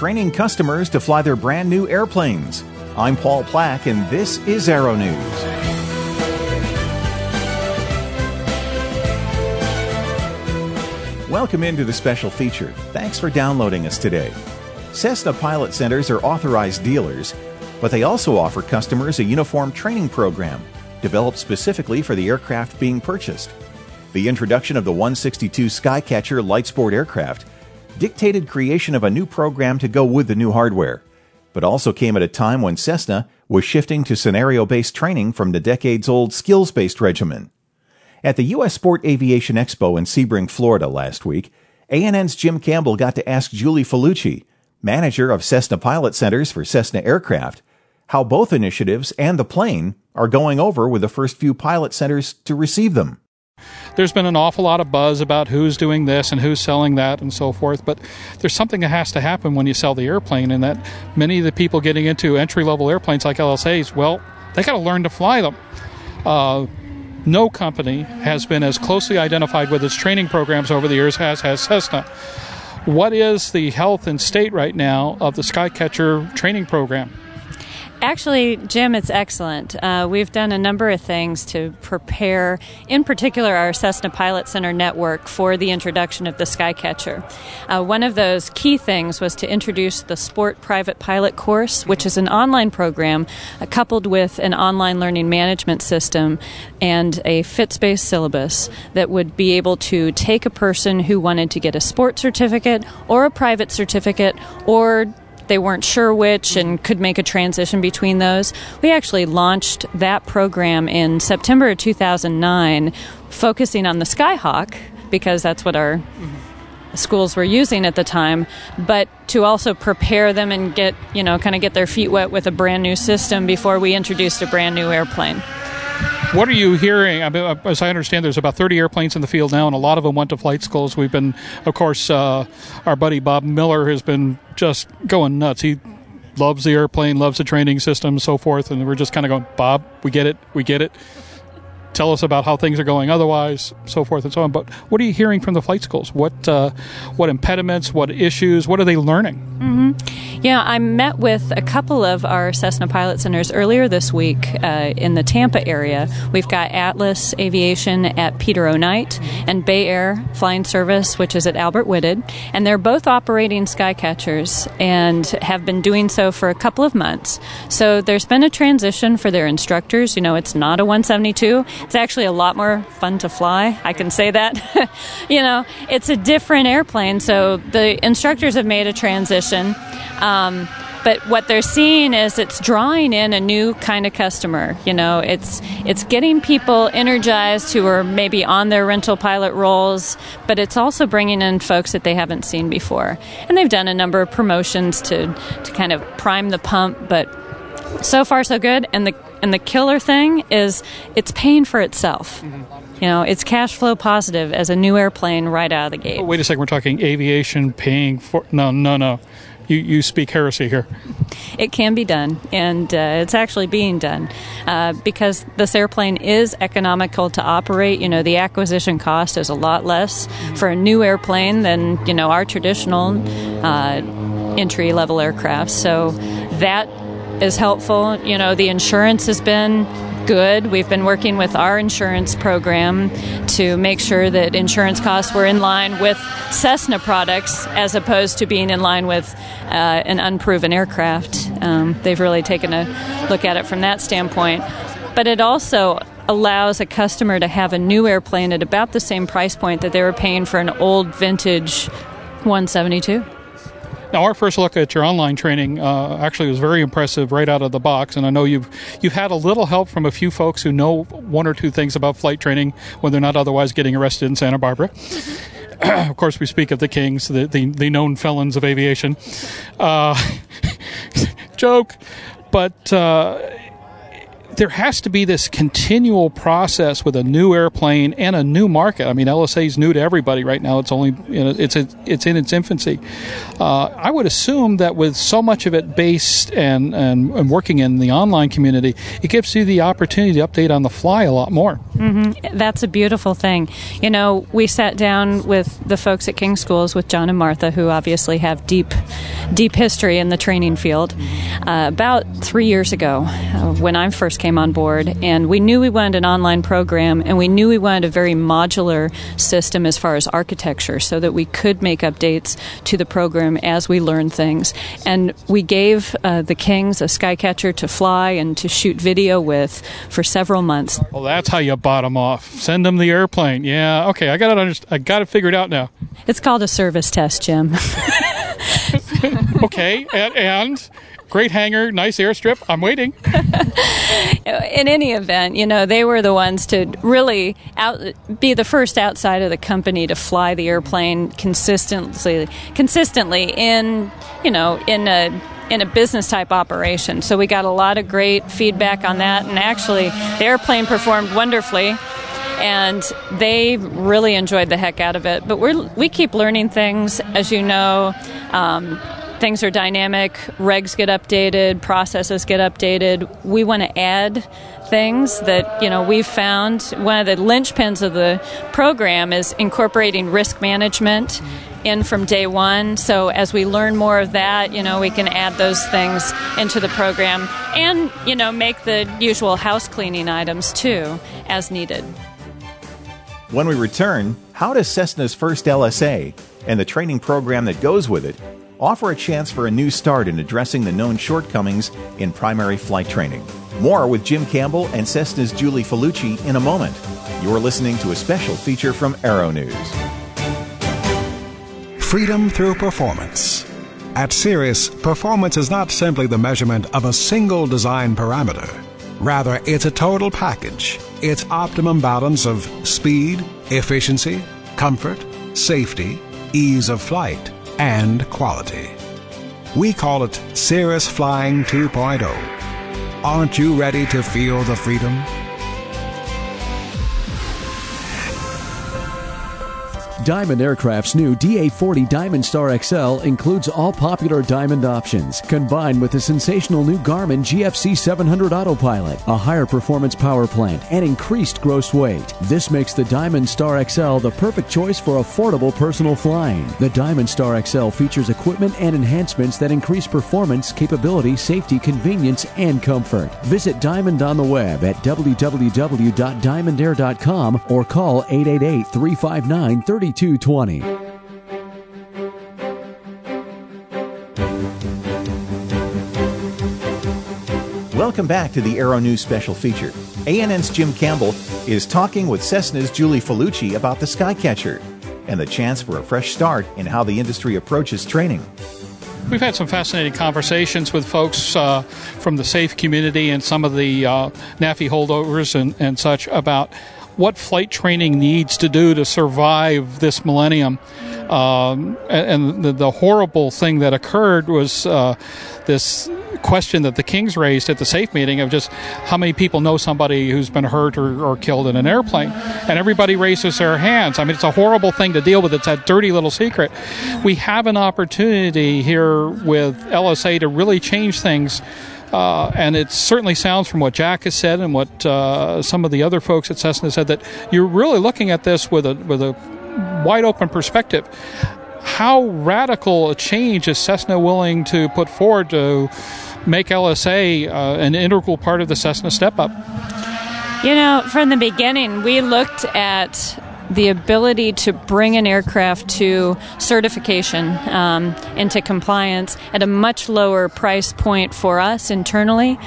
training customers to fly their brand new airplanes. I'm Paul Plack, and this is Aero News. Welcome into the special feature. Thanks for downloading us today. Cessna Pilot Centers are authorized dealers, but they also offer customers a uniform training program developed specifically for the aircraft being purchased. The introduction of the 162 Skycatcher light sport aircraft dictated creation of a new program to go with the new hardware, but also came at a time when Cessna was shifting to scenario based training from the decades old skills based regimen. At the U.S. Sport Aviation Expo in Sebring, Florida last week, ANN's Jim Campbell got to ask Julie Filucci, manager of Cessna Pilot Centers for Cessna Aircraft, how both initiatives and the plane are going over with the first few pilot centers to receive them there's been an awful lot of buzz about who's doing this and who's selling that and so forth. But there's something that has to happen when you sell the airplane, and that many of the people getting into entry level airplanes like LSAs, well, they got to learn to fly them. Uh, no company has been as closely identified with its training programs over the years as has Cessna. What is the health and state right now of the Skycatcher training program? Actually, Jim, it's excellent. Uh, we've done a number of things to prepare, in particular, our Cessna Pilot Center network for the introduction of the Skycatcher. Uh, one of those key things was to introduce the Sport Private Pilot course, which is an online program uh, coupled with an online learning management system and a FITS based syllabus that would be able to take a person who wanted to get a sport certificate or a private certificate or they weren't sure which and could make a transition between those. We actually launched that program in September of 2009, focusing on the Skyhawk because that's what our schools were using at the time, but to also prepare them and get, you know, kind of get their feet wet with a brand new system before we introduced a brand new airplane. What are you hearing? I mean, uh, as I understand, there's about 30 airplanes in the field now, and a lot of them went to flight schools. We've been, of course, uh, our buddy Bob Miller has been just going nuts. He loves the airplane, loves the training system, so forth, and we're just kind of going, Bob, we get it, we get it tell us about how things are going otherwise, so forth and so on. But what are you hearing from the flight schools? What uh, what impediments? What issues? What are they learning? Mm-hmm. Yeah, I met with couple of our Cessna pilot centers earlier this week uh, in the Tampa area. We've got Atlas Aviation at Peter O. Knight and Bay Air Flying Service, which is at Albert Whitted, and they're both operating Skycatchers and have been doing so for a couple of months. So there's been a transition for their instructors. You know, it's not a 172 it's actually a lot more fun to fly. I can say that. you know, it's a different airplane, so the instructors have made a transition. Um, but what they're seeing is it's drawing in a new kind of customer you know it's it's getting people energized who are maybe on their rental pilot rolls but it's also bringing in folks that they haven't seen before and they've done a number of promotions to to kind of prime the pump but so far so good and the and the killer thing is it's paying for itself. You know, it's cash flow positive as a new airplane right out of the gate. Oh, wait a second, we're talking aviation paying for. No, no, no. You, you speak heresy here. It can be done, and uh, it's actually being done uh, because this airplane is economical to operate. You know, the acquisition cost is a lot less for a new airplane than you know our traditional uh, entry level aircraft. So that is helpful. You know, the insurance has been good. We've been working with our insurance program to make sure that insurance costs were in line with Cessna products as opposed to being in line with uh, an unproven aircraft. Um, they've really taken a look at it from that standpoint. But it also allows a customer to have a new airplane at about the same price point that they were paying for an old vintage 172. Now, our first look at your online training uh, actually was very impressive right out of the box, and I know you've you've had a little help from a few folks who know one or two things about flight training when they're not otherwise getting arrested in Santa Barbara. of course, we speak of the kings, the the, the known felons of aviation. Uh, joke, but. Uh, there has to be this continual process with a new airplane and a new market. I mean, LSA is new to everybody right now. It's only you know, it's it's in its infancy. Uh, I would assume that with so much of it based and, and, and working in the online community, it gives you the opportunity to update on the fly a lot more. Mm-hmm. That's a beautiful thing. You know, we sat down with the folks at King Schools with John and Martha, who obviously have deep deep history in the training field, uh, about three years ago uh, when I first came on board. And we knew we wanted an online program, and we knew we wanted a very modular system as far as architecture so that we could make updates to the program as we learn things. And we gave uh, the Kings a Skycatcher to fly and to shoot video with for several months. Well, that's how you bottom off. Send them the airplane. Yeah, okay, I got it. Underst- I got it figured out now. It's called a service test, Jim. okay, and, and great hangar, nice airstrip. I'm waiting. In any event, you know, they were the ones to really out, be the first outside of the company to fly the airplane consistently, consistently in, you know, in a in a business type operation. So we got a lot of great feedback on that, and actually, the airplane performed wonderfully and they really enjoyed the heck out of it. But we we keep learning things, as you know. Um, things are dynamic, regs get updated, processes get updated. We want to add things that you know we've found. One of the linchpins of the program is incorporating risk management in from day one. So as we learn more of that, you know, we can add those things into the program and, you know, make the usual house cleaning items too as needed. When we return, how does Cessna's first LSA and the training program that goes with it offer a chance for a new start in addressing the known shortcomings in primary flight training? More with Jim Campbell and Cessna's Julie Filucci in a moment. You're listening to a special feature from Aero News. Freedom through performance. At Cirrus, performance is not simply the measurement of a single design parameter. Rather, it's a total package. It's optimum balance of speed, efficiency, comfort, safety, ease of flight, and quality. We call it Cirrus Flying 2.0. Aren't you ready to feel the freedom? Diamond Aircraft's new DA40 Diamond Star XL includes all popular Diamond options, combined with the sensational new Garmin GFC 700 Autopilot, a higher performance power plant, and increased gross weight. This makes the Diamond Star XL the perfect choice for affordable personal flying. The Diamond Star XL features equipment and enhancements that increase performance, capability, safety, convenience, and comfort. Visit Diamond on the web at www.diamondair.com or call 888 359 3220. Welcome back to the Aero News special feature. ANN's Jim Campbell is talking with Cessna's Julie Filucci about the Skycatcher and the chance for a fresh start in how the industry approaches training. We've had some fascinating conversations with folks uh, from the SAFE community and some of the uh, NAFI holdovers and, and such about what flight training needs to do to survive this millennium. Um, and the, the, horrible thing that occurred was uh, this question that the Kings raised at the SAFE meeting of just how many people know somebody who's been hurt or, or, killed in an airplane. And everybody raises their hands. I mean, it's a horrible thing to deal with. It's that dirty little secret. We have an opportunity here with LSA to really change things. Uh, and it certainly sounds from what Jack has said and what uh, some of the other folks at Cessna said that you're really looking at this with a with a wide open perspective. How radical a change is Cessna willing to put forward to make LSA uh, an integral part of the Cessna step up? You know, from the beginning, we looked at the ability to bring an aircraft to certification um, into compliance at a much lower price point for us internally.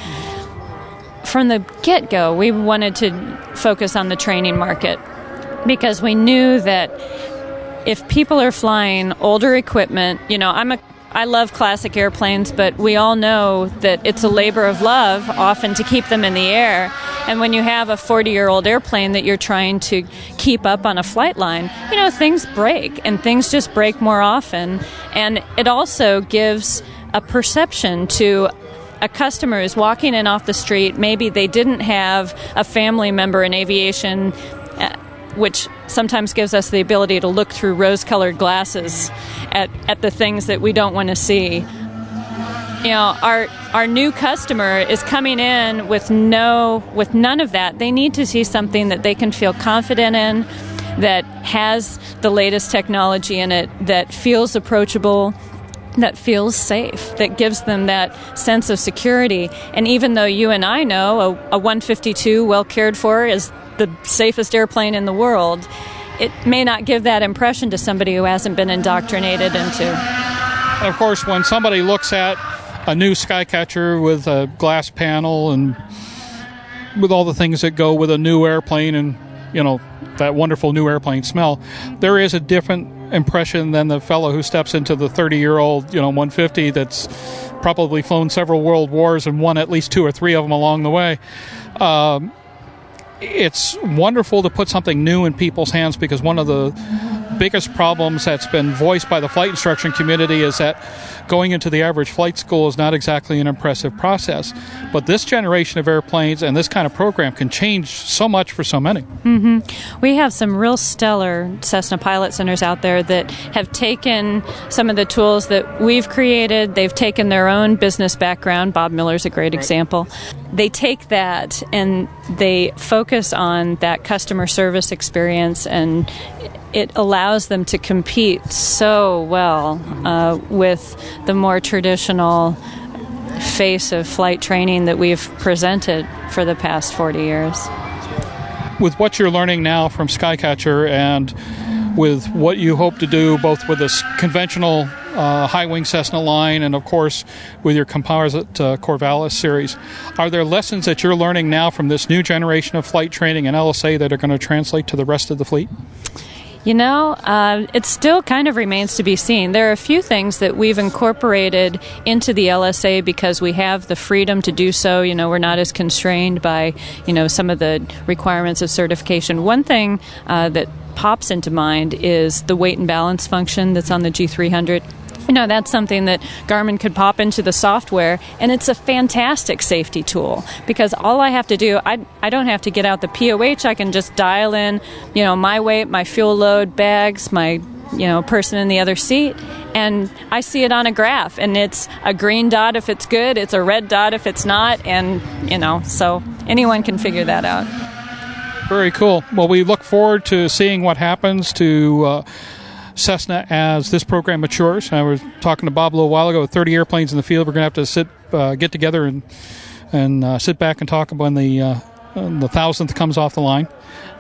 From the get go, we wanted to focus on the training market because we knew that if people are flying older equipment, you know, I'm a I love classic airplanes, but we all know that it's a labor of love often to keep them in the air. And when you have a 40 year old airplane that you're trying to keep up on a flight line, you know, things break and things just break more often. And it also gives a perception to a customer is walking in off the street, maybe they didn't have a family member in aviation. Which sometimes gives us the ability to look through rose colored glasses at, at the things that we don't want to see. You know, our our new customer is coming in with no with none of that. They need to see something that they can feel confident in, that has the latest technology in it, that feels approachable, that feels safe, that gives them that sense of security. And even though you and I know a, a 152 well cared for is the safest airplane in the world, it may not give that impression to somebody who hasn't been indoctrinated into. Of course, when somebody looks at a new Skycatcher with a glass panel and with all the things that go with a new airplane and you know that wonderful new airplane smell, there is a different impression than the fellow who steps into the 30 year old you know 150 that's probably flown several world wars and won at least two or three of them along the way. Um, it's wonderful to put something new in people's hands because one of the biggest problems that's been voiced by the flight instruction community is that going into the average flight school is not exactly an impressive process. But this generation of airplanes and this kind of program can change so much for so many. Mm-hmm. We have some real stellar Cessna pilot centers out there that have taken some of the tools that we've created. They've taken their own business background. Bob Miller's a great right. example. They take that and they focus on that customer service experience and it allows them to compete so well uh, with the more traditional face of flight training that we've presented for the past 40 years. With what you're learning now from Skycatcher and with what you hope to do both with this conventional uh, high wing Cessna line and, of course, with your composite uh, Corvalis series, are there lessons that you're learning now from this new generation of flight training and LSA that are going to translate to the rest of the fleet? You know, uh, it still kind of remains to be seen. There are a few things that we've incorporated into the LSA because we have the freedom to do so. You know, we're not as constrained by, you know, some of the requirements of certification. One thing uh, that pops into mind is the weight and balance function that's on the G300 you know that's something that Garmin could pop into the software and it's a fantastic safety tool because all I have to do I, I don't have to get out the POH I can just dial in you know my weight my fuel load bags my you know person in the other seat and I see it on a graph and it's a green dot if it's good it's a red dot if it's not and you know so anyone can figure that out. Very cool. Well we look forward to seeing what happens to uh, Cessna as this program matures. I was talking to Bob a little while ago. With 30 airplanes in the field, we're going to have to sit, uh, get together and and uh, sit back and talk when the uh, the thousandth comes off the line.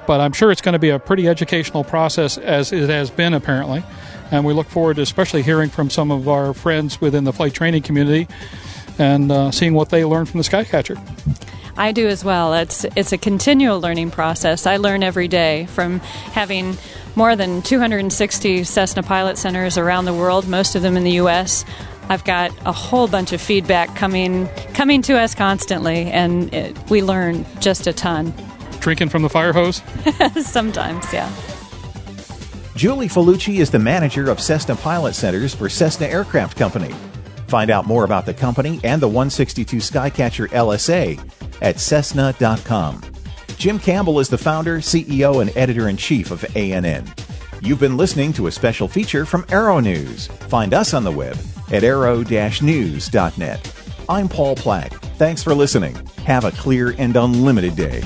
But I'm sure it's going to be a pretty educational process, as it has been apparently. And we look forward to especially hearing from some of our friends within the flight training community and uh, seeing what they learn from the Skycatcher. I do as well. It's it's a continual learning process. I learn every day from having more than 260 Cessna pilot centers around the world, most of them in the U.S. I've got a whole bunch of feedback coming coming to us constantly, and it, we learn just a ton. Drinking from the fire hose? Sometimes, yeah. Julie Filucci is the manager of Cessna Pilot Centers for Cessna Aircraft Company. Find out more about the company and the 162 Skycatcher LSA at Cessna.com. Jim Campbell is the founder, CEO, and editor in chief of ANN. You've been listening to a special feature from Aero News. Find us on the web at aero-news.net. I'm Paul Plack. Thanks for listening. Have a clear and unlimited day.